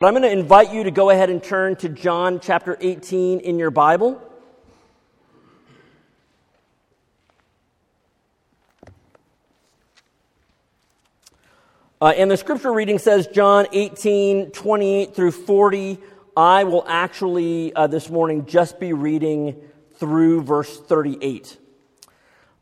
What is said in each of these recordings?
But I'm going to invite you to go ahead and turn to John chapter 18 in your Bible. Uh, and the scripture reading says John 18, 28 through 40. I will actually uh, this morning just be reading through verse 38.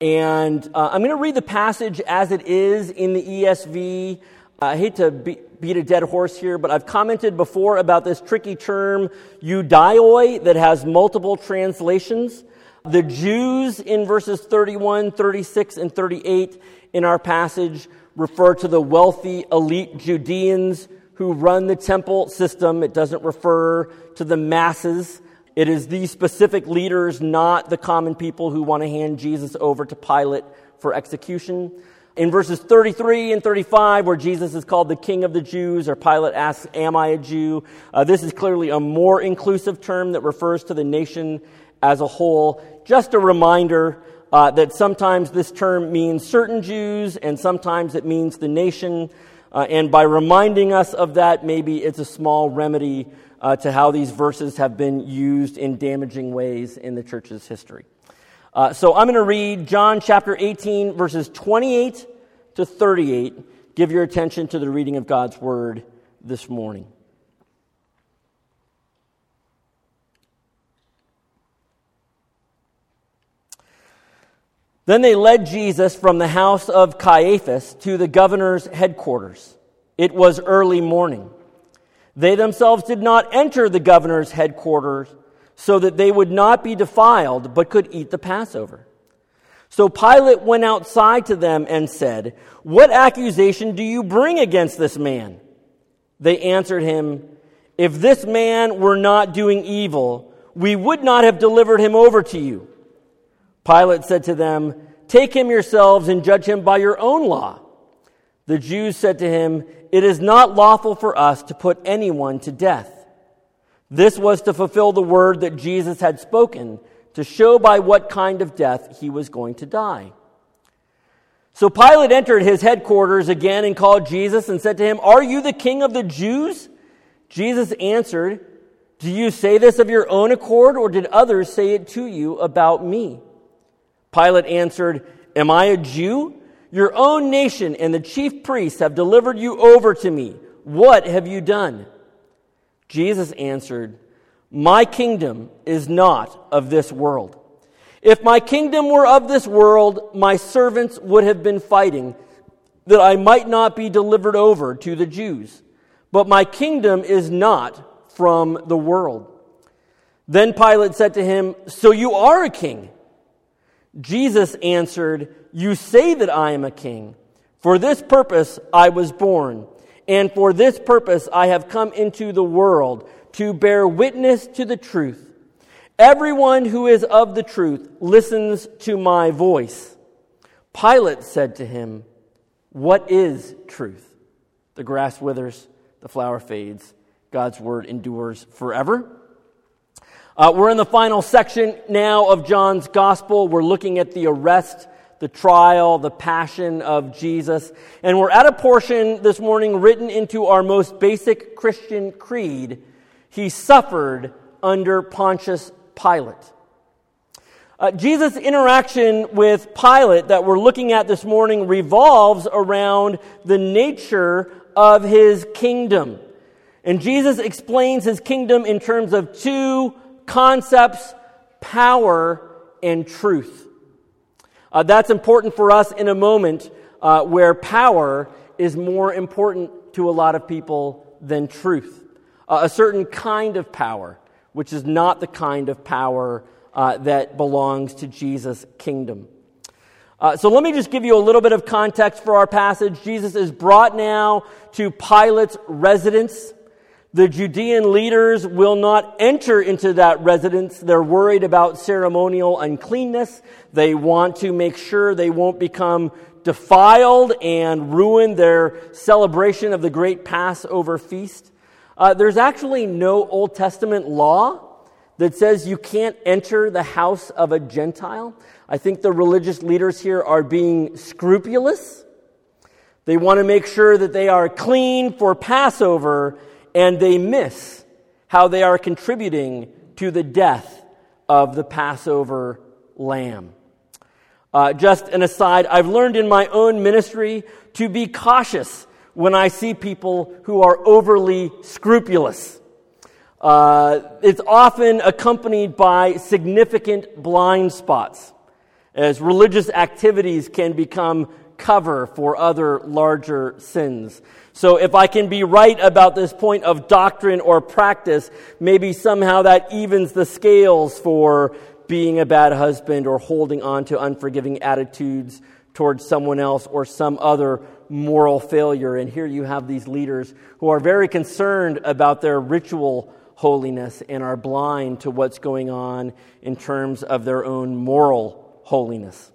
And uh, I'm going to read the passage as it is in the ESV. I hate to be, beat a dead horse here, but I've commented before about this tricky term, Ioudaioi, that has multiple translations. The Jews in verses 31, 36, and 38 in our passage refer to the wealthy elite Judeans who run the temple system. It doesn't refer to the masses. It is these specific leaders, not the common people who want to hand Jesus over to Pilate for execution. In verses 33 and 35, where Jesus is called the King of the Jews, or Pilate asks, Am I a Jew? Uh, this is clearly a more inclusive term that refers to the nation as a whole. Just a reminder uh, that sometimes this term means certain Jews and sometimes it means the nation. Uh, and by reminding us of that, maybe it's a small remedy uh, to how these verses have been used in damaging ways in the church's history. Uh, so I'm going to read John chapter 18, verses 28 to 38. Give your attention to the reading of God's word this morning. Then they led Jesus from the house of Caiaphas to the governor's headquarters. It was early morning. They themselves did not enter the governor's headquarters so that they would not be defiled, but could eat the Passover. So Pilate went outside to them and said, What accusation do you bring against this man? They answered him, If this man were not doing evil, we would not have delivered him over to you. Pilate said to them, Take him yourselves and judge him by your own law. The Jews said to him, It is not lawful for us to put anyone to death. This was to fulfill the word that Jesus had spoken, to show by what kind of death he was going to die. So Pilate entered his headquarters again and called Jesus and said to him, Are you the king of the Jews? Jesus answered, Do you say this of your own accord, or did others say it to you about me? Pilate answered, Am I a Jew? Your own nation and the chief priests have delivered you over to me. What have you done? Jesus answered, My kingdom is not of this world. If my kingdom were of this world, my servants would have been fighting that I might not be delivered over to the Jews. But my kingdom is not from the world. Then Pilate said to him, So you are a king? Jesus answered, You say that I am a king. For this purpose I was born and for this purpose I have come into the world to bear witness to the truth. Everyone who is of the truth listens to my voice. Pilate said to him, What is truth? The grass withers, the flower fades, God's word endures forever. Uh, we're in the final section now of John's gospel. We're looking at the arrest the trial, the passion of Jesus. And we're at a portion this morning written into our most basic Christian creed. He suffered under Pontius Pilate. Uh, Jesus' interaction with Pilate that we're looking at this morning revolves around the nature of his kingdom. And Jesus explains his kingdom in terms of two concepts power and truth. Uh, that's important for us in a moment uh, where power is more important to a lot of people than truth. Uh, a certain kind of power, which is not the kind of power uh, that belongs to Jesus' kingdom. Uh, so let me just give you a little bit of context for our passage. Jesus is brought now to Pilate's residence. The Judean leaders will not enter into that residence. They're worried about ceremonial uncleanness. They want to make sure they won't become defiled and ruin their celebration of the great Passover feast. Uh, there's actually no Old Testament law that says you can't enter the house of a Gentile. I think the religious leaders here are being scrupulous. They want to make sure that they are clean for Passover and they miss how they are contributing to the death of the Passover lamb. Uh, just an aside, I've learned in my own ministry to be cautious when I see people who are overly scrupulous. Uh, it's often accompanied by significant blind spots, as religious activities can become cover for other larger sins. So if I can be right about this point of doctrine or practice, maybe somehow that evens the scales for being a bad husband or holding on to unforgiving attitudes towards someone else or some other moral failure. And here you have these leaders who are very concerned about their ritual holiness and are blind to what's going on in terms of their own moral holiness.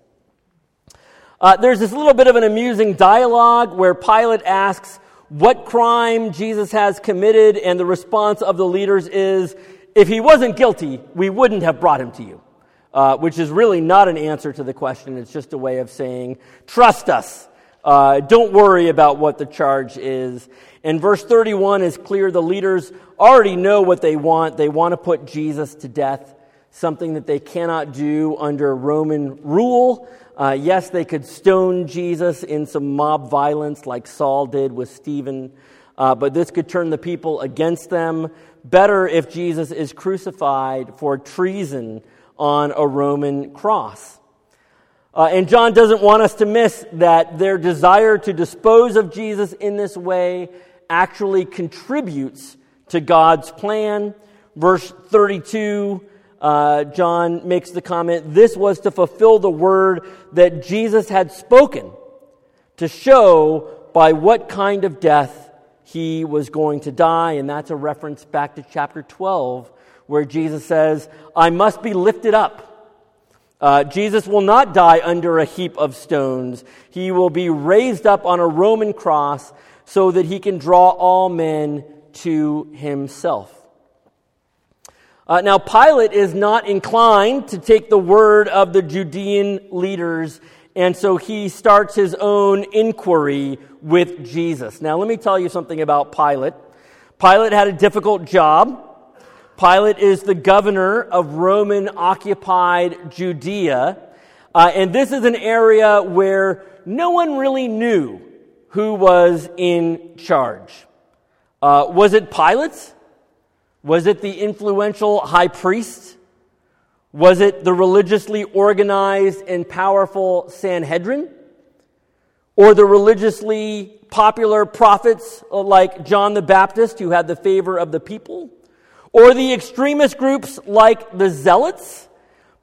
Uh, there's this little bit of an amusing dialogue where Pilate asks what crime Jesus has committed, and the response of the leaders is, if he wasn't guilty, we wouldn't have brought him to you. Uh, which is really not an answer to the question. It's just a way of saying, trust us. Uh, don't worry about what the charge is. And verse 31 is clear. The leaders already know what they want. They want to put Jesus to death, something that they cannot do under Roman rule. Uh, yes, they could stone Jesus in some mob violence like Saul did with Stephen, uh, but this could turn the people against them. Better if Jesus is crucified for treason on a Roman cross. Uh, and John doesn't want us to miss that their desire to dispose of Jesus in this way actually contributes to God's plan. Verse 32 uh, John makes the comment this was to fulfill the word that Jesus had spoken to show by what kind of death he was going to die. And that's a reference back to chapter 12, where Jesus says, I must be lifted up. Uh, Jesus will not die under a heap of stones. He will be raised up on a Roman cross so that he can draw all men to himself. Uh, now, Pilate is not inclined to take the word of the Judean leaders, and so he starts his own inquiry with Jesus. Now, let me tell you something about Pilate. Pilate had a difficult job. Pilate is the governor of Roman occupied Judea, uh, and this is an area where no one really knew who was in charge. Uh, was it Pilate? Was it the influential high priest? Was it the religiously organized and powerful Sanhedrin? Or the religiously popular prophets like John the Baptist who had the favor of the people? Or the extremist groups like the Zealots?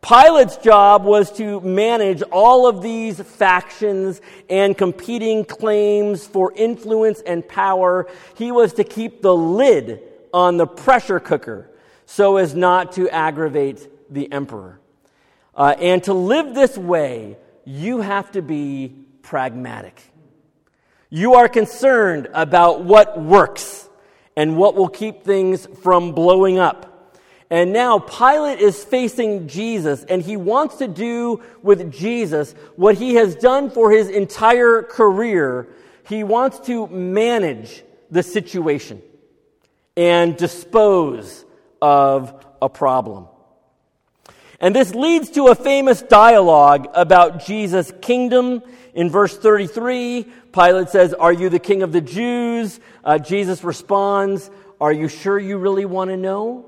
Pilate's job was to manage all of these factions and competing claims for influence and power. He was to keep the lid on the pressure cooker so as not to aggravate the emperor. Uh, and to live this way, you have to be pragmatic. You are concerned about what works and what will keep things from blowing up. And now Pilate is facing Jesus, and he wants to do with Jesus what he has done for his entire career. He wants to manage the situation and dispose of a problem. And this leads to a famous dialogue about Jesus' kingdom. In verse 33, Pilate says, Are you the king of the Jews? Uh, Jesus responds, Are you sure you really want to know?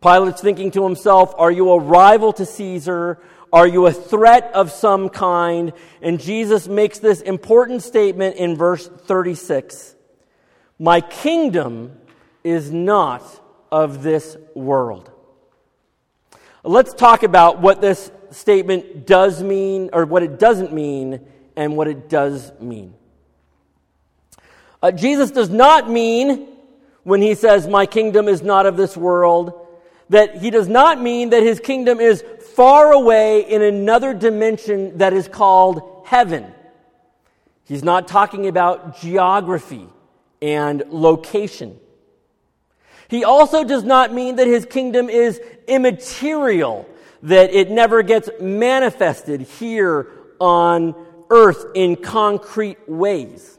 Pilate's thinking to himself, Are you a rival to Caesar? Are you a threat of some kind? And Jesus makes this important statement in verse 36 my kingdom is not of this world. Let's talk about what this statement does mean, or what it doesn't mean, and what it does mean. Uh, Jesus does not mean, when he says, My kingdom is not of this world, that he does not mean that his kingdom is far away in another dimension that is called heaven. He's not talking about geography and location. He also does not mean that his kingdom is immaterial, that it never gets manifested here on earth in concrete ways.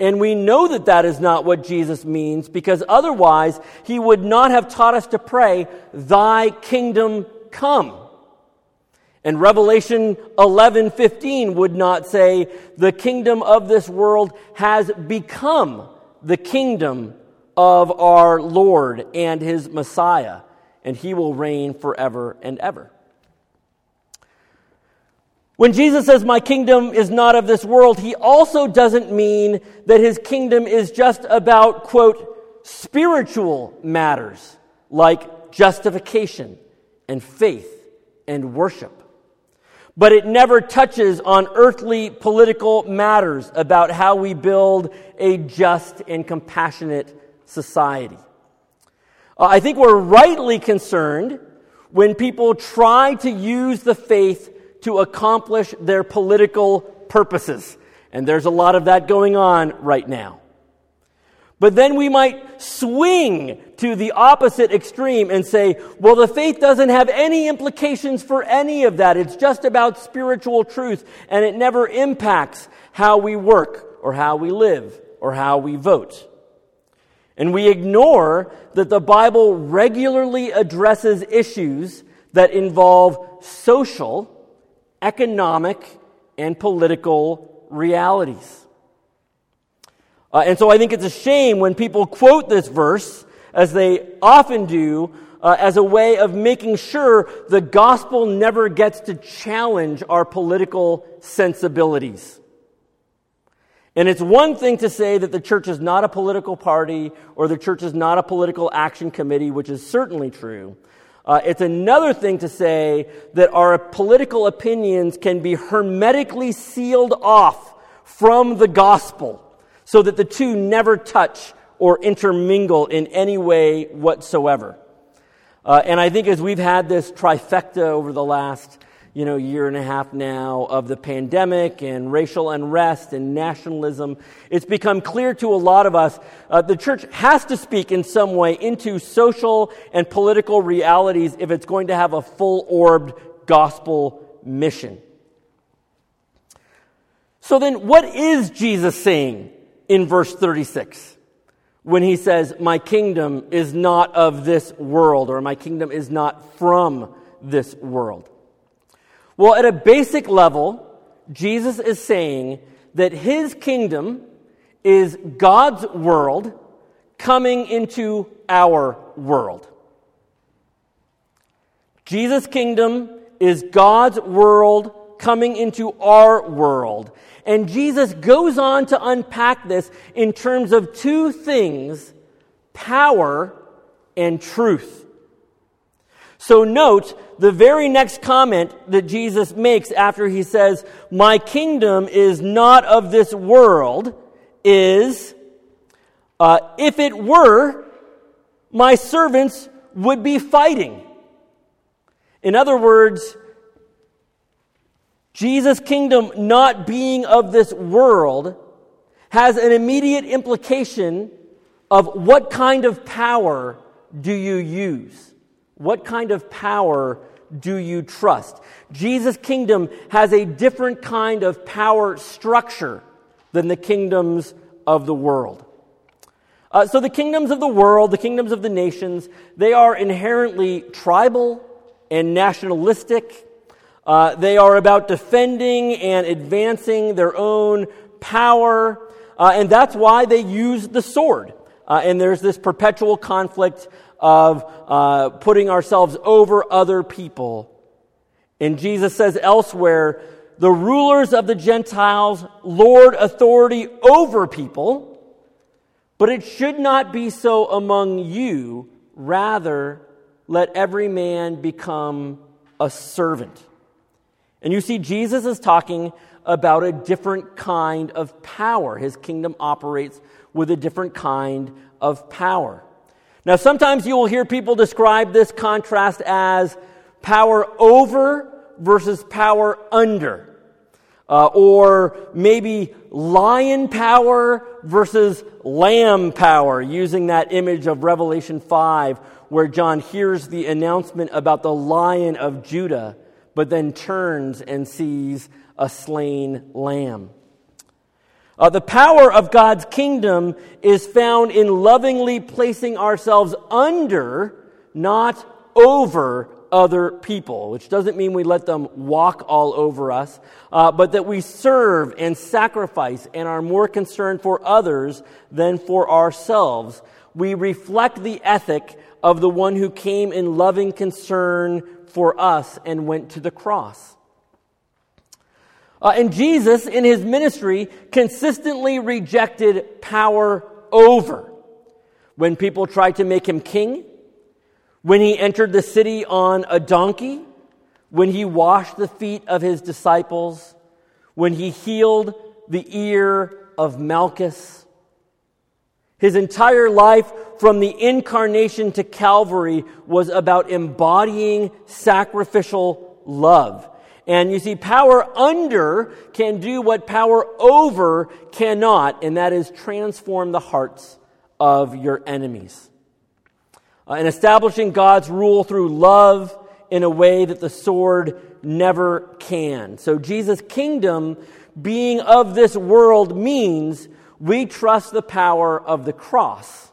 And we know that that is not what Jesus means because otherwise he would not have taught us to pray, Thy kingdom come. And Revelation 11 15 would not say, The kingdom of this world has become the kingdom of our Lord and his Messiah, and he will reign forever and ever. When Jesus says, My kingdom is not of this world, he also doesn't mean that his kingdom is just about, quote, spiritual matters like justification and faith and worship. But it never touches on earthly political matters about how we build a just and compassionate society. Uh, I think we're rightly concerned when people try to use the faith to accomplish their political purposes. And there's a lot of that going on right now. But then we might swing to the opposite extreme and say, well, the faith doesn't have any implications for any of that. It's just about spiritual truth, and it never impacts how we work or how we live or how we vote. And we ignore that the Bible regularly addresses issues that involve social economic and political realities. Uh, and so I think it's a shame when people quote this verse, as they often do, uh, as a way of making sure the gospel never gets to challenge our political sensibilities. And it's one thing to say that the church is not a political party or the church is not a political action committee, which is certainly true. Uh, it's another thing to say that our political opinions can be hermetically sealed off from the gospel so that the two never touch or intermingle in any way whatsoever. Uh, and I think as we've had this trifecta over the last you know, year and a half now of the pandemic and racial unrest and nationalism, it's become clear to a lot of us uh, the church has to speak in some way into social and political realities if it's going to have a full orbed gospel mission. So then, what is Jesus saying in verse 36 when he says, My kingdom is not of this world, or my kingdom is not from this world? Well, at a basic level, Jesus is saying that his kingdom is God's world coming into our world. Jesus' kingdom is God's world coming into our world. And Jesus goes on to unpack this in terms of two things power and truth. So note the very next comment that Jesus makes after he says, My kingdom is not of this world, is, uh, if it were, my servants would be fighting. In other words, Jesus' kingdom not being of this world has an immediate implication of what kind of power do you use? What kind of power do you trust? Jesus' kingdom has a different kind of power structure than the kingdoms of the world. Uh, so, the kingdoms of the world, the kingdoms of the nations, they are inherently tribal and nationalistic. Uh, they are about defending and advancing their own power, uh, and that's why they use the sword. Uh, and there's this perpetual conflict of uh, putting ourselves over other people. And Jesus says elsewhere, the rulers of the Gentiles lord authority over people, but it should not be so among you. Rather, let every man become a servant. And you see, Jesus is talking about a different kind of power. His kingdom operates with a different kind of power. Now, sometimes you will hear people describe this contrast as power over versus power under. Uh, or maybe lion power versus lamb power, using that image of Revelation 5, where John hears the announcement about the lion of Judah, but then turns and sees a slain lamb. Uh, the power of God's kingdom is found in lovingly placing ourselves under, not over, other people, which doesn't mean we let them walk all over us, uh, but that we serve and sacrifice and are more concerned for others than for ourselves. We reflect the ethic of the one who came in loving concern for us and went to the cross. Uh, and Jesus, in his ministry, consistently rejected power over. When people tried to make him king, when he entered the city on a donkey, when he washed the feet of his disciples, when he healed the ear of Malchus. His entire life, from the incarnation to Calvary, was about embodying sacrificial love. And you see, power under can do what power over cannot, and that is transform the hearts of your enemies uh, and establishing God's rule through love in a way that the sword never can. So, Jesus' kingdom being of this world means we trust the power of the cross,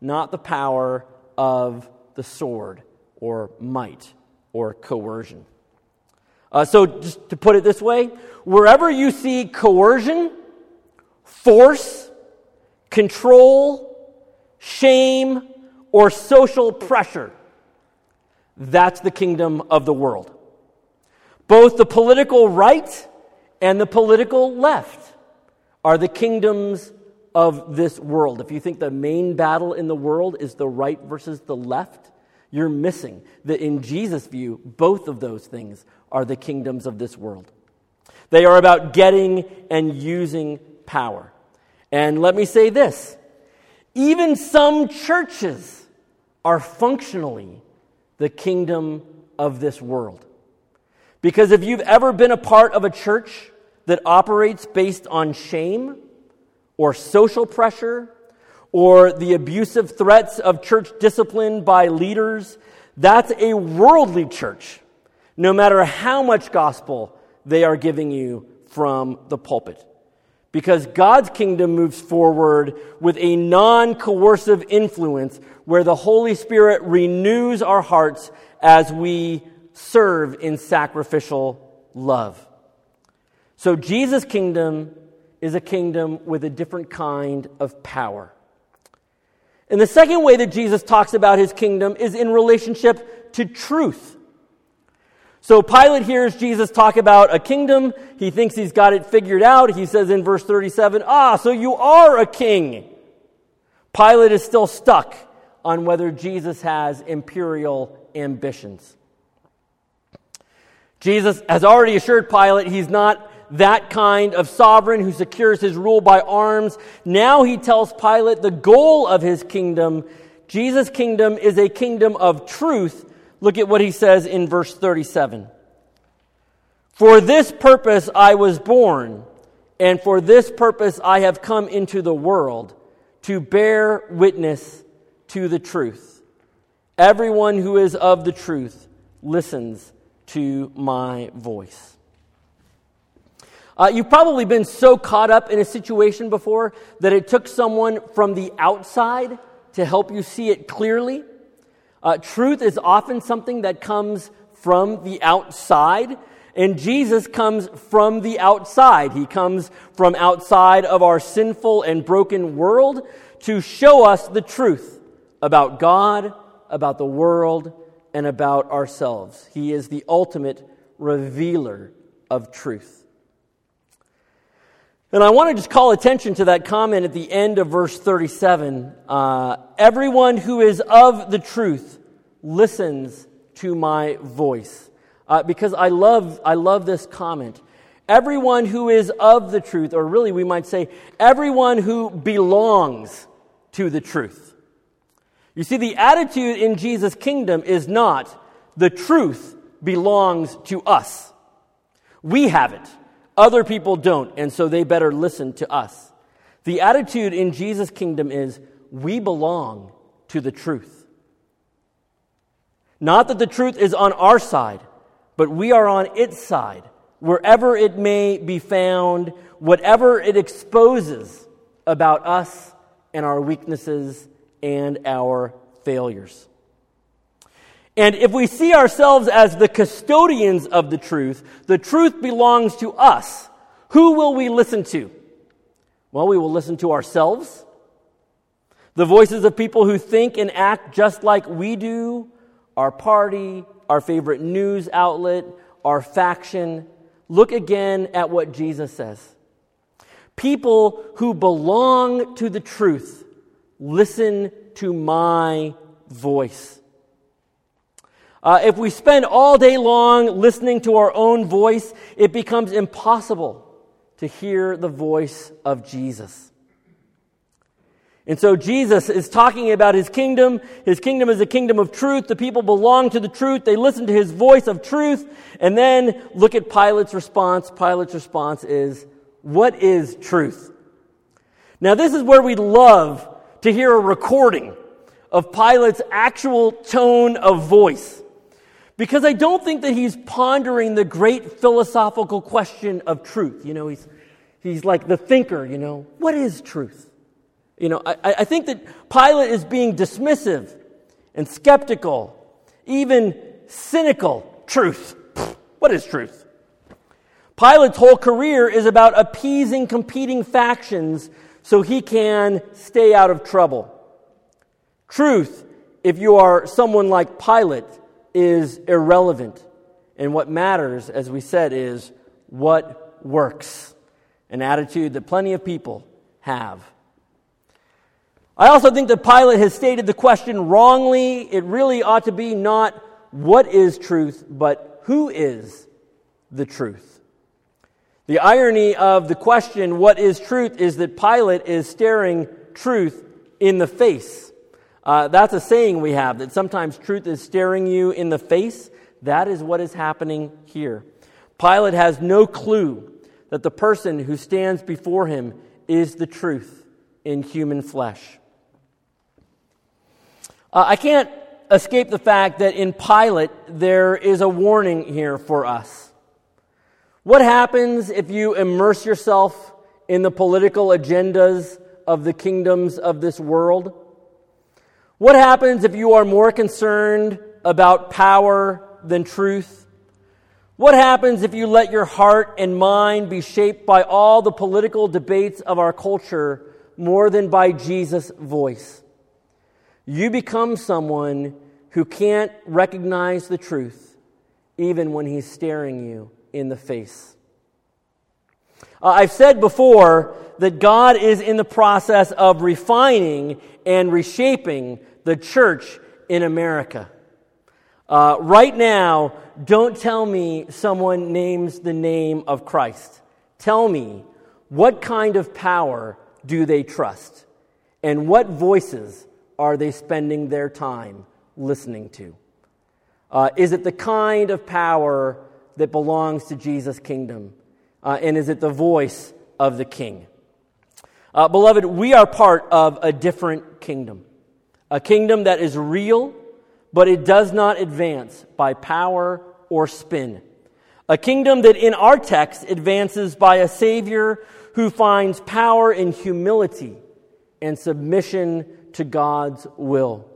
not the power of the sword or might or coercion. Uh, so, just to put it this way, wherever you see coercion, force, control, shame, or social pressure. That's the kingdom of the world. Both the political right and the political left are the kingdoms of this world. If you think the main battle in the world is the right versus the left, you're missing that in Jesus' view, both of those things are the kingdoms of this world. They are about getting and using power. And let me say this even some churches are functionally the kingdom of this world. Because if you've ever been a part of a church that operates based on shame or social pressure or the abusive threats of church discipline by leaders, that's a worldly church, no matter how much gospel they are giving you from the pulpit because God's kingdom moves forward with a non coercive influence where the Holy Spirit renews our hearts as we serve in sacrificial love. So, Jesus' kingdom is a kingdom with a different kind of power. And the second way that Jesus talks about his kingdom is in relationship to truth. So Pilate hears Jesus talk about a kingdom. He thinks he's got it figured out. He says in verse 37, Ah, so you are a king. Pilate is still stuck on whether Jesus has imperial ambitions. Jesus has already assured Pilate he's not that kind of sovereign who secures his rule by arms. Now he tells Pilate the goal of his kingdom. Jesus' kingdom is a kingdom of truth Look at what he says in verse 37. For this purpose I was born, and for this purpose I have come into the world, to bear witness to the truth. Everyone who is of the truth listens to my voice. Uh, you've probably been so caught up in a situation before that it took someone from the outside to help you see it clearly. Uh, truth is often something that comes from the outside, and Jesus comes from the outside. He comes from outside of our sinful and broken world to show us the truth about God, about the world, and about ourselves. He is the ultimate revealer of truth. And I want to just call attention to that comment at the end of verse 37. Uh, Everyone who is of the truth listens to my voice. Uh, because I love, I love this comment. Everyone who is of the truth, or really we might say, everyone who belongs to the truth. You see, the attitude in Jesus' kingdom is not the truth belongs to us. We have it. Other people don't, and so they better listen to us. The attitude in Jesus' kingdom is we belong to the truth. Not that the truth is on our side, but we are on its side. Wherever it may be found, whatever it exposes about us and our weaknesses and our failures. And if we see ourselves as the custodians of the truth, the truth belongs to us. Who will we listen to? Well, we will listen to ourselves, the voices of people who think and act just like we do, our party, our favorite news outlet, our faction. Look again at what Jesus says. People who belong to the truth, listen to my voice. Uh, if we spend all day long listening to our own voice, it becomes impossible to hear the voice of Jesus. And so Jesus is talking about his kingdom. His kingdom is a kingdom of truth. The people belong to the truth. They listen to his voice of truth. And then look at Pilate's response. Pilate's response is, What is truth? Now, this is where we'd love to hear a recording of Pilate's actual tone of voice. Because I don't think that he's pondering the great philosophical question of truth. You know, he's, he's like the thinker, you know, what is truth? You know, I, I think that Pilate is being dismissive and skeptical, even cynical. Truth. What is truth? Pilate's whole career is about appeasing competing factions so he can stay out of trouble. Truth, if you are someone like Pilate, is irrelevant. And what matters, as we said, is what works. An attitude that plenty of people have. I also think that Pilate has stated the question wrongly. It really ought to be not what is truth, but who is the truth. The irony of the question, what is truth, is that Pilate is staring truth in the face. Uh, that's a saying we have that sometimes truth is staring you in the face. That is what is happening here. Pilate has no clue that the person who stands before him is the truth in human flesh. Uh, I can't escape the fact that in Pilate there is a warning here for us. What happens if you immerse yourself in the political agendas of the kingdoms of this world? What happens if you are more concerned about power than truth? What happens if you let your heart and mind be shaped by all the political debates of our culture more than by Jesus' voice? You become someone who can't recognize the truth even when he's staring you in the face. Uh, I've said before that God is in the process of refining and reshaping the church in America. Uh, right now, don't tell me someone names the name of Christ. Tell me what kind of power do they trust? And what voices are they spending their time listening to? Uh, is it the kind of power that belongs to Jesus' kingdom? Uh, and is it the voice of the king? Uh, beloved, we are part of a different kingdom. A kingdom that is real, but it does not advance by power or spin. A kingdom that in our text advances by a Savior who finds power in humility and submission to God's will.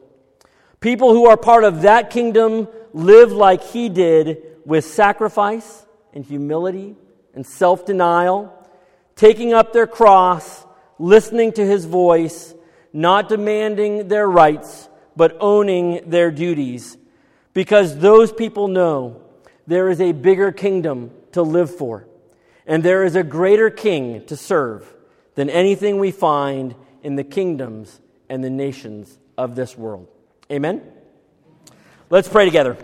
People who are part of that kingdom live like he did with sacrifice and humility and self denial, taking up their cross, listening to his voice, not demanding their rights, but owning their duties, because those people know there is a bigger kingdom to live for, and there is a greater king to serve than anything we find in the kingdoms and the nations of this world. Amen? Let's pray together.